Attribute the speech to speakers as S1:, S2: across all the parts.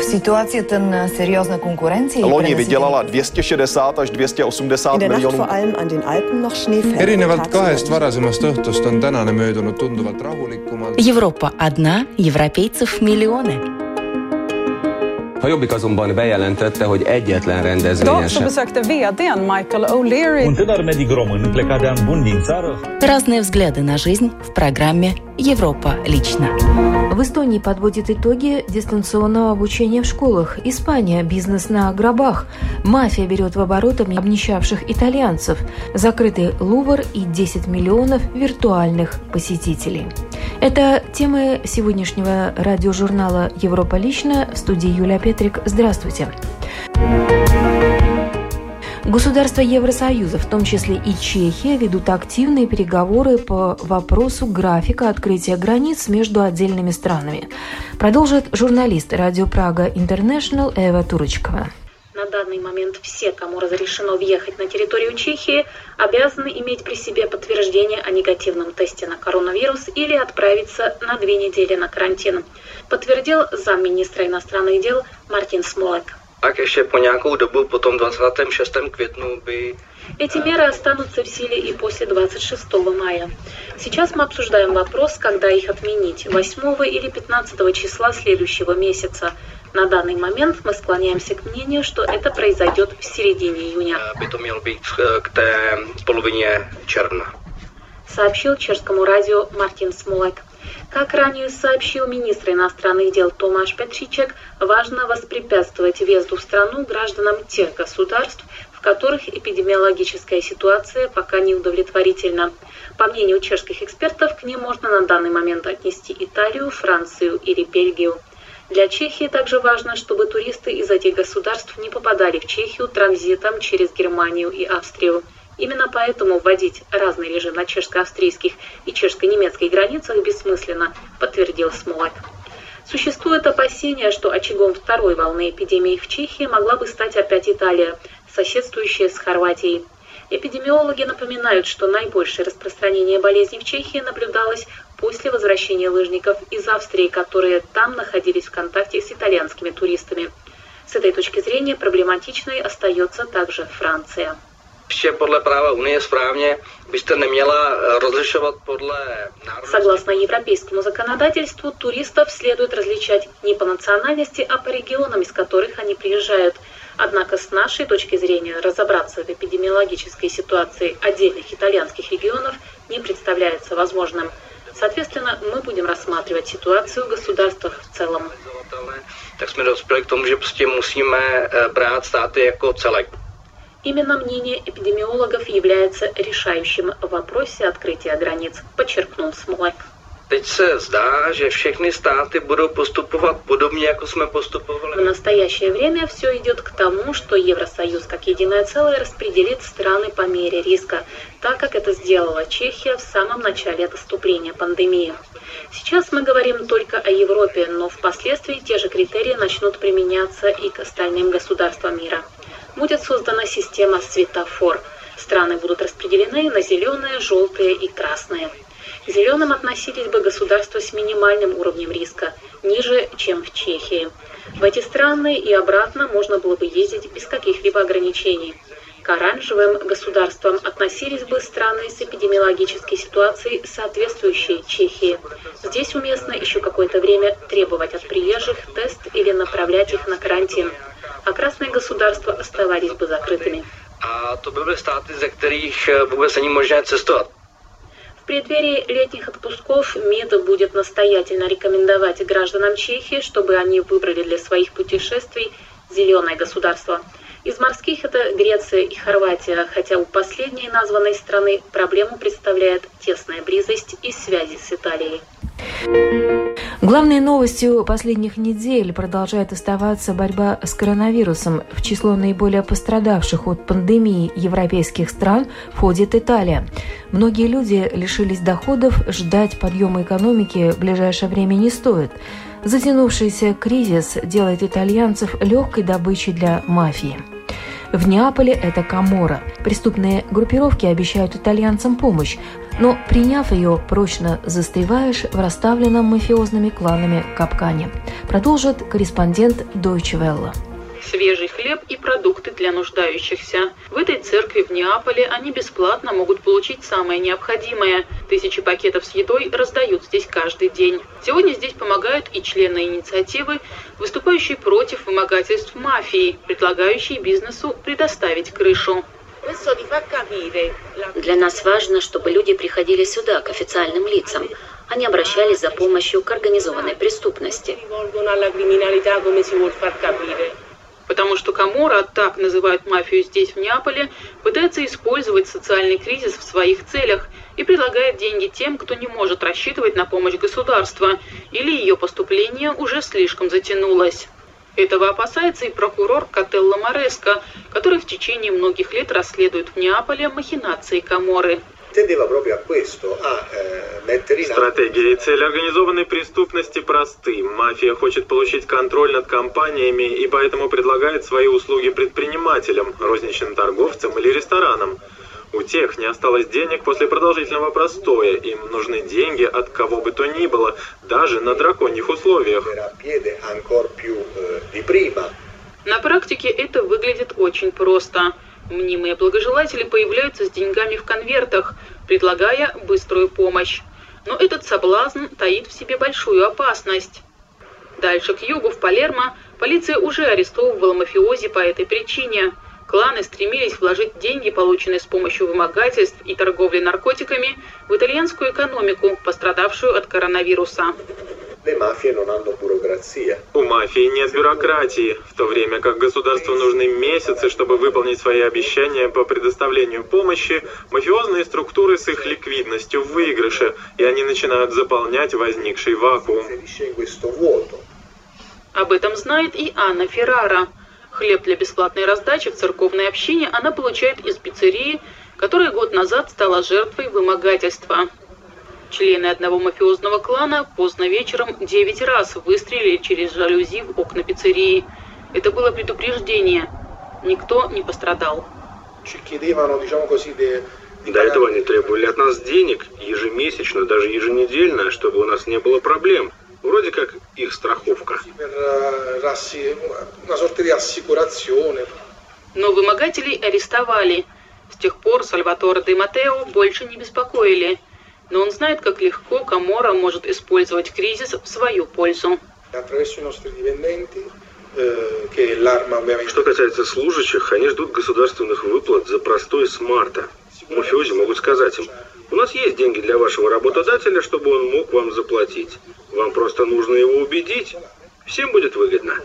S1: v situaci ten seriózna konkurence.
S2: Loni vydělala 260 až 280 miljonů.
S3: erinevalt kahest varasemast õhtust on tänane möödunud tunduvalt rahulikumalt.
S4: Европа одна, европейцев миллионы.
S5: A Jobbik azonban bejelentette, hogy egyetlen rendezvényen sem.
S6: besökte vdn Michael O'Leary
S7: Un tânăr medic român plecat de an bun din țară
S4: Разные взгляды на жизнь в программе «Европа лично».
S8: В Эстонии подводит итоги дистанционного обучения в школах. Испания – бизнес на гробах. Мафия берет в оборот обнищавших итальянцев. Закрытый Лувр и 10 миллионов виртуальных посетителей. Это темы сегодняшнего радиожурнала «Европа лично» в студии Юлия Петрик. Здравствуйте. Государства Евросоюза, в том числе и Чехия, ведут активные переговоры по вопросу графика открытия границ между отдельными странами. Продолжит журналист радио Прага Интернешнл Эва Турочкова.
S9: На данный момент все, кому разрешено въехать на территорию Чехии, обязаны иметь при себе подтверждение о негативном тесте на коронавирус или отправиться на две недели на карантин, подтвердил замминистра иностранных дел Мартин Смолек.
S5: Tak ještě po nějakou dobu, tom 26. květnu by
S9: Эти меры останутся в силе и после 26 мая. Сейчас мы обсуждаем вопрос, когда их отменить, 8 или 15 числа следующего месяца. На данный момент мы склоняемся к мнению, что это произойдет в середине июня,
S5: polovině června.
S9: сообщил чешскому радио Мартин Смолек. Как ранее сообщил министр иностранных дел Томаш Петричек, важно воспрепятствовать въезду в страну гражданам тех государств, в которых эпидемиологическая ситуация пока не удовлетворительна. По мнению чешских экспертов, к ним можно на данный момент отнести Италию, Францию или Бельгию. Для Чехии также важно, чтобы туристы из этих государств не попадали в Чехию транзитом через Германию и Австрию. Именно поэтому вводить разный режим на чешско-австрийских и чешско-немецких границах бессмысленно, подтвердил Смолак. Существует опасение, что очагом второй волны эпидемии в Чехии могла бы стать опять Италия, соседствующая с Хорватией. Эпидемиологи напоминают, что наибольшее распространение болезни в Чехии наблюдалось после возвращения лыжников из Австрии, которые там находились в контакте с итальянскими туристами. С этой точки зрения проблематичной остается также Франция.
S5: Národnosti.
S9: Согласно европейскому законодательству, туристов следует различать не по национальности, а по регионам, из которых они приезжают. Однако с нашей точки зрения разобраться в эпидемиологической ситуации отдельных итальянских регионов не представляется возможным. Соответственно, мы будем рассматривать ситуацию в государствах в целом.
S5: Tak jsme dospěli k tomu, že prostě musíme eh, brát státy jako celek.
S9: Именно мнение эпидемиологов является решающим в вопросе открытия границ, подчеркнул Смолек.
S5: Teď se zdá, že všechny státy budou postupovat podobně, jako jsme
S9: В
S5: postupovali.
S9: настоящее время все идет к тому, что Евросоюз как единое целое распределит страны по мере риска, так как это сделала Чехия в самом начале отступления пандемии. Сейчас мы говорим только о Европе, но впоследствии те же критерии начнут применяться и к остальным государствам мира. Будет создана система светофор. Страны будут распределены на зеленые, желтые и красные. К зеленым относились бы государства с минимальным уровнем риска, ниже, чем в Чехии. В эти страны и обратно можно было бы ездить без каких-либо ограничений. К оранжевым государствам относились бы страны с эпидемиологической ситуацией, соответствующей Чехии. Здесь уместно еще какое-то время требовать от приезжих тест или направлять их на карантин. А красные государства оставались бы закрытыми.
S5: A to by byly státy, ze kterých eh, vůbec není možné cestovat.
S9: В преддверии летних отпусков МИД будет настоятельно рекомендовать гражданам Чехии, чтобы они выбрали для своих путешествий зеленое государство. Из морских это Греция и Хорватия, хотя у последней названной страны проблему представляет тесная близость и связи с Италией.
S8: Главной новостью последних недель продолжает оставаться борьба с коронавирусом. В число наиболее пострадавших от пандемии европейских стран входит Италия. Многие люди лишились доходов, ждать подъема экономики в ближайшее время не стоит. Затянувшийся кризис делает итальянцев легкой добычей для мафии. В Неаполе это Камора. Преступные группировки обещают итальянцам помощь, но, приняв ее, прочно застреваешь в расставленном мафиозными кланами капкане. Продолжит корреспондент Deutsche Welle
S10: свежий хлеб и продукты для нуждающихся. В этой церкви в Неаполе они бесплатно могут получить самое необходимое. Тысячи пакетов с едой раздают здесь каждый день. Сегодня здесь помогают и члены инициативы, выступающие против вымогательств мафии, предлагающие бизнесу предоставить крышу.
S11: Для нас важно, чтобы люди приходили сюда, к официальным лицам. Они обращались за помощью к организованной преступности
S10: потому что Камора, так называют мафию здесь, в Неаполе, пытается использовать социальный кризис в своих целях и предлагает деньги тем, кто не может рассчитывать на помощь государства или ее поступление уже слишком затянулось. Этого опасается и прокурор Котелло Мореско, который в течение многих лет расследует в Неаполе махинации Каморы
S12: mettere in
S13: Стратегия и цель организованной преступности просты. Мафия хочет получить контроль над компаниями и поэтому предлагает свои услуги предпринимателям, розничным торговцам или ресторанам. У тех не осталось денег после продолжительного простоя. Им нужны деньги от кого бы то ни было, даже на драконьих условиях.
S10: На практике это выглядит очень просто. Мнимые благожелатели появляются с деньгами в конвертах, предлагая быструю помощь. Но этот соблазн таит в себе большую опасность. Дальше к югу, в Палермо, полиция уже арестовывала мафиози по этой причине. Кланы стремились вложить деньги, полученные с помощью вымогательств и торговли наркотиками, в итальянскую экономику, пострадавшую от коронавируса.
S13: У мафии нет бюрократии, в то время как государству нужны месяцы, чтобы выполнить свои обещания по предоставлению помощи, мафиозные структуры с их ликвидностью в выигрыше, и они начинают заполнять возникший вакуум.
S10: Об этом знает и Анна Феррара. Хлеб для бесплатной раздачи в церковной общине она получает из пиццерии, которая год назад стала жертвой вымогательства. Члены одного мафиозного клана поздно вечером девять раз выстрелили через жалюзи в окна пиццерии. Это было предупреждение. Никто не пострадал.
S14: До этого они требовали от нас денег, ежемесячно, даже еженедельно, чтобы у нас не было проблем. Вроде как их страховка.
S10: Но вымогателей арестовали. С тех пор Сальватора де Матео больше не беспокоили – но он знает, как легко Камора может использовать кризис в свою пользу.
S14: Что касается служащих, они ждут государственных выплат за простой с марта. Мафиози могут сказать им, у нас есть деньги для вашего работодателя, чтобы он мог вам заплатить. Вам просто нужно его убедить. Всем будет выгодно.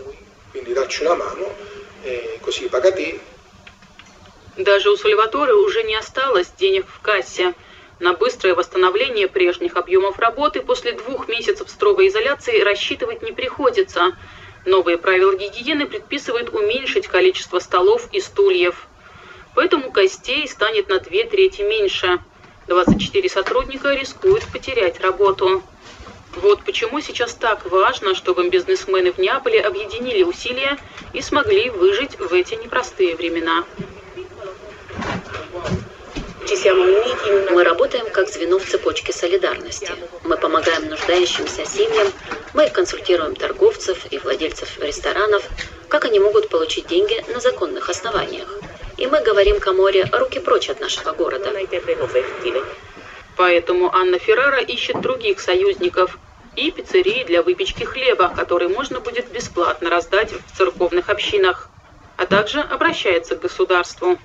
S10: Даже у Сальваторе уже не осталось денег в кассе. На быстрое восстановление прежних объемов работы после двух месяцев строгой изоляции рассчитывать не приходится. Новые правила гигиены предписывают уменьшить количество столов и стульев. Поэтому костей станет на две трети меньше. 24 сотрудника рискуют потерять работу. Вот почему сейчас так важно, чтобы бизнесмены в Неаполе объединили усилия и смогли выжить в эти непростые времена.
S11: Мы работаем как звено в цепочке солидарности. Мы помогаем нуждающимся семьям, мы консультируем торговцев и владельцев ресторанов, как они могут получить деньги на законных основаниях. И мы говорим Каморе руки прочь от нашего города.
S10: Поэтому Анна Феррара ищет других союзников и пиццерии для выпечки хлеба, который можно будет бесплатно раздать в церковных общинах, а также обращается к государству.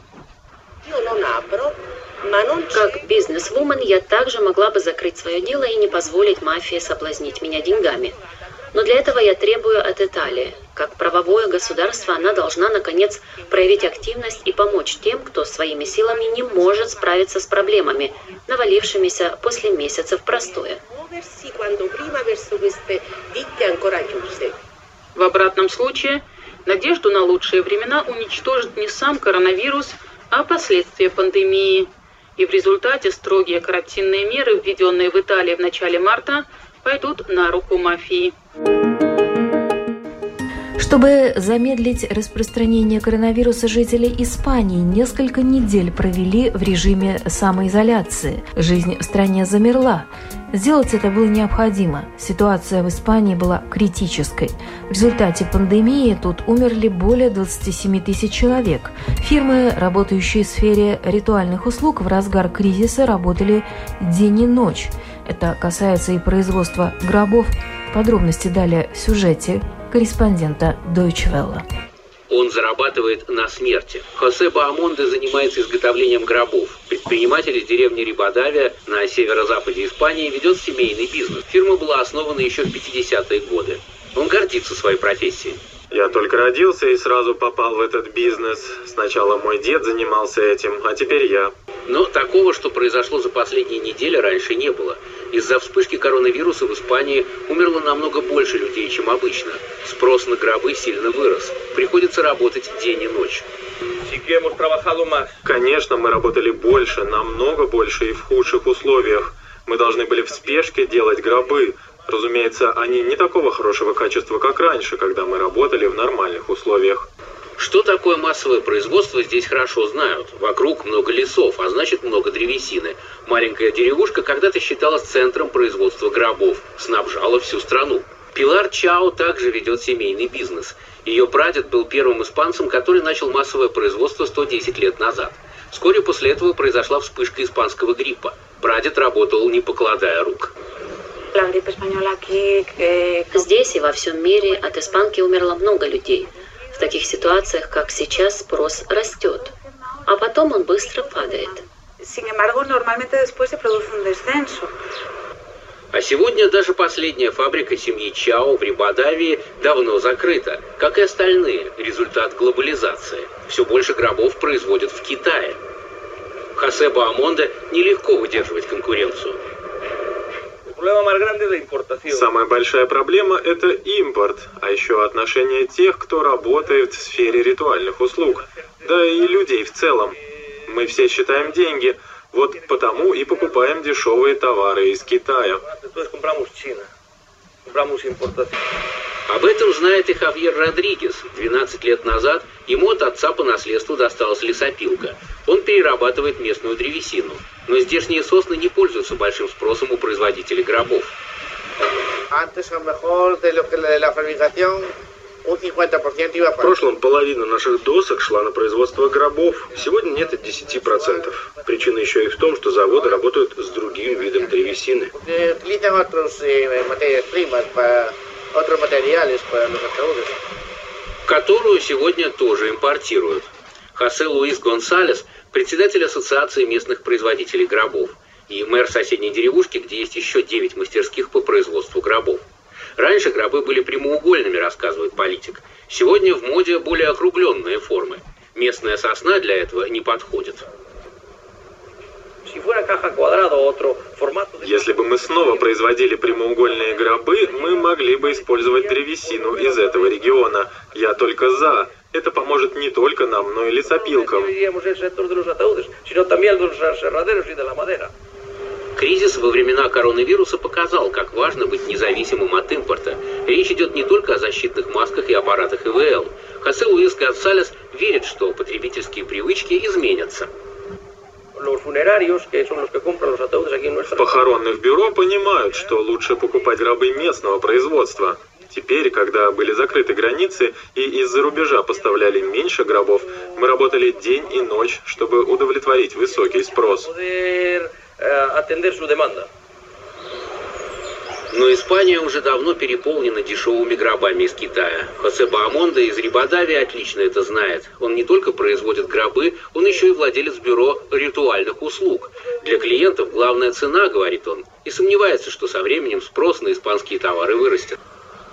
S11: Как бизнес-вумен я также могла бы закрыть свое дело и не позволить мафии соблазнить меня деньгами. Но для этого я требую от Италии. Как правовое государство она должна, наконец, проявить активность и помочь тем, кто своими силами не может справиться с проблемами, навалившимися после месяцев простоя.
S10: В обратном случае, надежду на лучшие времена уничтожит не сам коронавирус, а последствия пандемии и в результате строгие карантинные меры, введенные в Италии в начале марта, пойдут на руку мафии.
S8: Чтобы замедлить распространение коронавируса, жители Испании несколько недель провели в режиме самоизоляции. Жизнь в стране замерла. Сделать это было необходимо. Ситуация в Испании была критической. В результате пандемии тут умерли более 27 тысяч человек. Фирмы, работающие в сфере ритуальных услуг, в разгар кризиса работали день и ночь. Это касается и производства гробов. Подробности далее в сюжете корреспондента Deutsche Welle.
S15: Он зарабатывает на смерти. Хосе Баамонде занимается изготовлением гробов. Предприниматель из деревни Рибадавия на северо-западе Испании ведет семейный бизнес. Фирма была основана еще в 50-е годы. Он гордится своей профессией.
S13: Я только родился и сразу попал в этот бизнес. Сначала мой дед занимался этим, а теперь я.
S15: Но такого, что произошло за последние недели, раньше не было. Из-за вспышки коронавируса в Испании умерло намного больше людей, чем обычно. Спрос на гробы сильно вырос. Приходится работать день и ночь.
S13: Конечно, мы работали больше, намного больше и в худших условиях. Мы должны были в спешке делать гробы. Разумеется, они не такого хорошего качества, как раньше, когда мы работали в нормальных условиях.
S15: Что такое массовое производство, здесь хорошо знают. Вокруг много лесов, а значит много древесины. Маленькая деревушка когда-то считалась центром производства гробов, снабжала всю страну. Пилар Чао также ведет семейный бизнес. Ее прадед был первым испанцем, который начал массовое производство 110 лет назад. Вскоре после этого произошла вспышка испанского гриппа. Прадед работал, не покладая рук.
S11: Здесь и во всем мире от испанки умерло много людей – таких ситуациях, как сейчас, спрос растет, а потом он быстро падает.
S15: А сегодня даже последняя фабрика семьи Чао в Рибадавии давно закрыта, как и остальные, результат глобализации. Все больше гробов производят в Китае. Хосе Баамонде нелегко выдерживать конкуренцию.
S13: Самая большая проблема – это импорт, а еще отношение тех, кто работает в сфере ритуальных услуг, да и людей в целом. Мы все считаем деньги, вот потому и покупаем дешевые товары из Китая.
S15: Об этом знает и Хавьер Родригес. 12 лет назад ему от отца по наследству досталась лесопилка. Он перерабатывает местную древесину. Но здешние сосны не пользуются большим спросом у производителей гробов.
S14: В прошлом половина наших досок шла на производство гробов. Сегодня нет и 10%. Причина еще и в том, что заводы работают с другим видом древесины
S15: los ataúdes. Которую сегодня тоже импортируют. Хосе Луис Гонсалес – председатель Ассоциации местных производителей гробов и мэр соседней деревушки, где есть еще 9 мастерских по производству гробов. Раньше гробы были прямоугольными, рассказывает политик. Сегодня в моде более округленные формы. Местная сосна для этого не подходит.
S13: Если бы мы снова производили прямоугольные гробы, мы могли бы использовать древесину из этого региона. Я только за. Это поможет не только нам, но и лесопилкам.
S15: Кризис во времена коронавируса показал, как важно быть независимым от импорта. Речь идет не только о защитных масках и аппаратах ИВЛ. Хосе Луис Гонсалес верит, что потребительские привычки изменятся
S13: nuestra... Похоронных бюро понимают, что лучше покупать гробы местного производства. Теперь, когда были закрыты границы и из-за рубежа поставляли меньше гробов, мы работали день и ночь, чтобы удовлетворить высокий спрос.
S15: Но Испания уже давно переполнена дешевыми гробами из Китая. Хосе Баамонда из Рибадави отлично это знает. Он не только производит гробы, он еще и владелец бюро ритуальных услуг. Для клиентов главная цена, говорит он, и сомневается, что со временем спрос на испанские товары вырастет.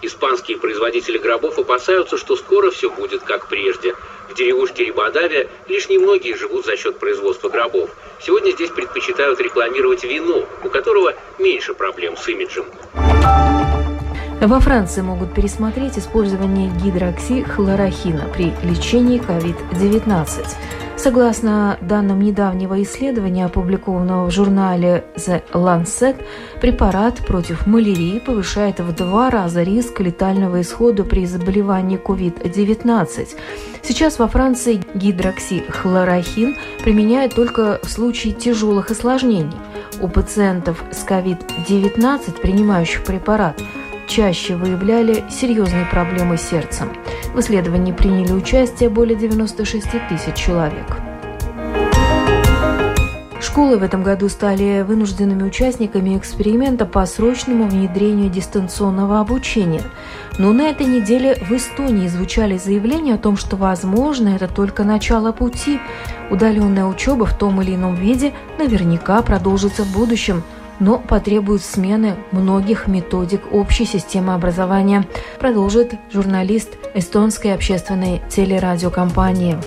S15: Испанские производители гробов опасаются, что скоро все будет как прежде. В деревушке Рибадавия лишь немногие живут за счет производства гробов. Сегодня здесь предпочитают рекламировать вино, у которого меньше проблем с имиджем.
S8: Во Франции могут пересмотреть использование гидроксихлорохина при лечении COVID-19. Согласно данным недавнего исследования, опубликованного в журнале The Lancet, препарат против малярии повышает в два раза риск летального исхода при заболевании COVID-19. Сейчас во Франции гидроксихлорохин применяют только в случае тяжелых осложнений. У пациентов с COVID-19, принимающих препарат, чаще выявляли серьезные проблемы с сердцем. В исследовании приняли участие более 96 тысяч человек. Школы в этом году стали вынужденными участниками эксперимента по срочному внедрению дистанционного обучения. Но на этой неделе в Эстонии звучали заявления о том, что, возможно, это только начало пути. Удаленная учеба в том или ином виде наверняка продолжится в будущем – но потребует смены многих методик общей системы образования, продолжит журналист эстонской общественной телерадиокомпании.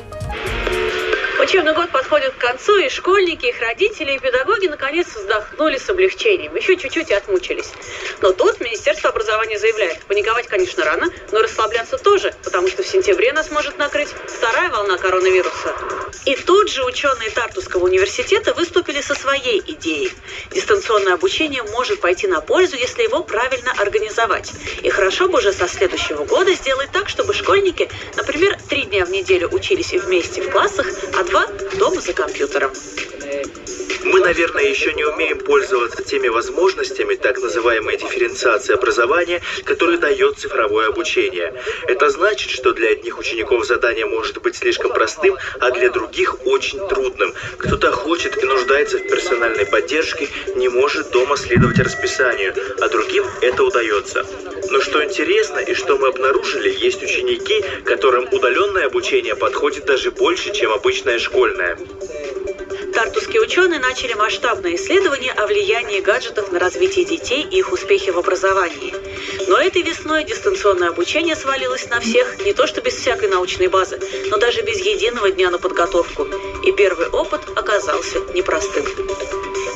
S16: Учебный год подходит к концу, и школьники, их родители и педагоги наконец вздохнули с облегчением. Еще чуть-чуть и отмучились. Но тут Министерство образования заявляет, паниковать, конечно, рано, но расслабляться тоже, потому что в сентябре нас может накрыть вторая волна коронавируса. И тут же ученые Тартусского университета выступили со своей идеей. Дистанционное обучение может пойти на пользу, если его правильно организовать. И хорошо бы уже со следующего года сделать так, чтобы школьники, например, три дня в неделю учились вместе в классах, а два дома за компьютером.
S17: Мы, наверное, еще не умеем пользоваться теми возможностями так называемой дифференциации образования, которые дает цифровое обучение. Это значит, что для одних учеников задание может быть слишком простым, а для других очень трудным. Кто-то хочет и нуждается в персональной поддержке, не может дома следовать расписанию, а другим это удается. Но что интересно и что мы обнаружили, есть ученики, которым удаленное обучение подходит даже больше, чем обычное школьное.
S16: Тартусские ученые начали масштабное исследование о влиянии гаджетов на развитие детей и их успехи в образовании. Но этой весной дистанционное обучение свалилось на всех, не то что без всякой научной базы, но даже без единого дня на подготовку. И первый опыт оказался непростым.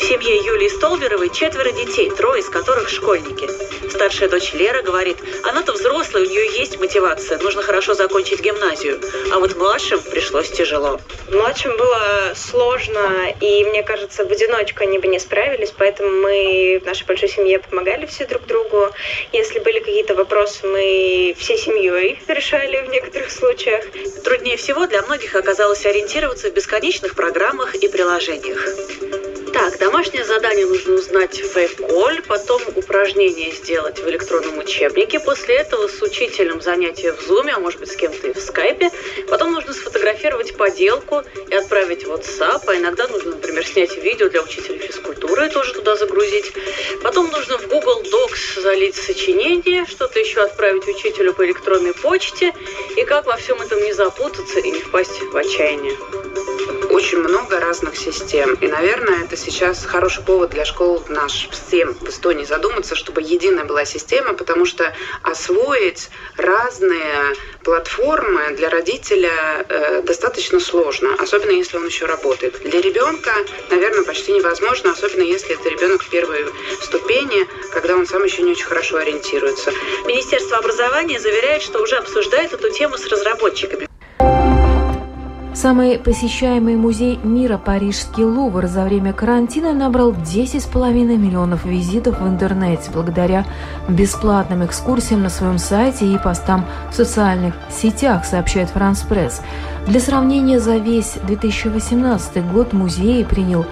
S16: Семье Юлии Столберовой четверо детей, трое из которых школьники. Старшая дочь Лера говорит, она-то взрослая, у нее есть мотивация, нужно хорошо закончить гимназию. А вот младшим пришлось тяжело.
S18: Младшим было сложно, и мне кажется, в одиночку они бы не справились, поэтому мы в нашей большой семье помогали все друг другу. Если были какие-то вопросы, мы всей семьей решали в некоторых случаях.
S16: Труднее всего для многих оказалось ориентироваться в бесконечных программах и приложениях. Так, домашнее задание нужно узнать в Эколь, потом упражнение сделать в электронном учебнике, после этого с учителем занятия в Зуме, а может быть с кем-то и в Скайпе, потом нужно сфотографировать поделку и отправить в WhatsApp, а иногда нужно, например, снять видео для учителя физкультуры и тоже туда загрузить. Потом нужно в Google Docs залить сочинение, что-то еще отправить учителю по электронной почте, и как во всем этом не запутаться и не впасть в отчаяние.
S19: Очень много разных систем, и, наверное, это сейчас хороший повод для школ наш всем в Эстонии задуматься, чтобы единая была система, потому что освоить разные платформы для родителя э, достаточно сложно, особенно если он еще работает. Для ребенка, наверное, почти невозможно, особенно если это ребенок в первой ступени, когда он сам еще не очень хорошо ориентируется.
S16: Министерство образования заверяет, что уже обсуждает эту тему с разработчиками.
S8: Самый посещаемый музей мира Парижский Лувр за время карантина набрал 10,5 миллионов визитов в интернете благодаря бесплатным экскурсиям на своем сайте и постам в социальных сетях, сообщает Франс Пресс. Для сравнения, за весь 2018 год музей принял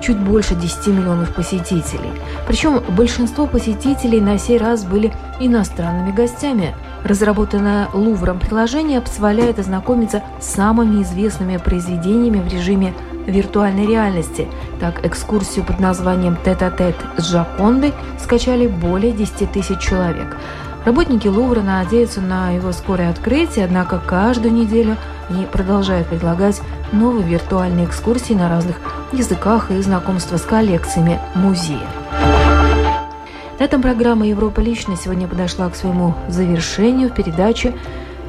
S8: чуть больше 10 миллионов посетителей. Причем большинство посетителей на сей раз были иностранными гостями – Разработанное Лувром приложение позволяет ознакомиться с самыми известными произведениями в режиме виртуальной реальности. Так, экскурсию под названием «Тет-а-тет с Джакондой» скачали более 10 тысяч человек. Работники Лувра надеются на его скорое открытие, однако каждую неделю они продолжают предлагать новые виртуальные экскурсии на разных языках и знакомства с коллекциями музея. На этом программа «Европа лично» сегодня подошла к своему завершению. В передаче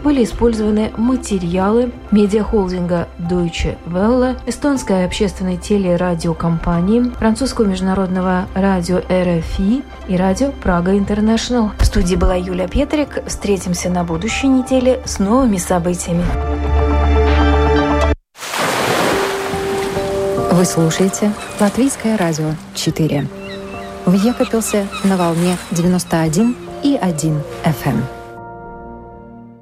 S8: были использованы материалы медиахолдинга Deutsche Welle, эстонской общественной телерадиокомпании, французского международного радио RFI и радио Прага Интернешнл. В студии была Юлия Петрик. Встретимся на будущей неделе с новыми событиями.
S18: Вы слушаете Латвийское радио 4. В Екапелсе на волне 91 и 1 FM.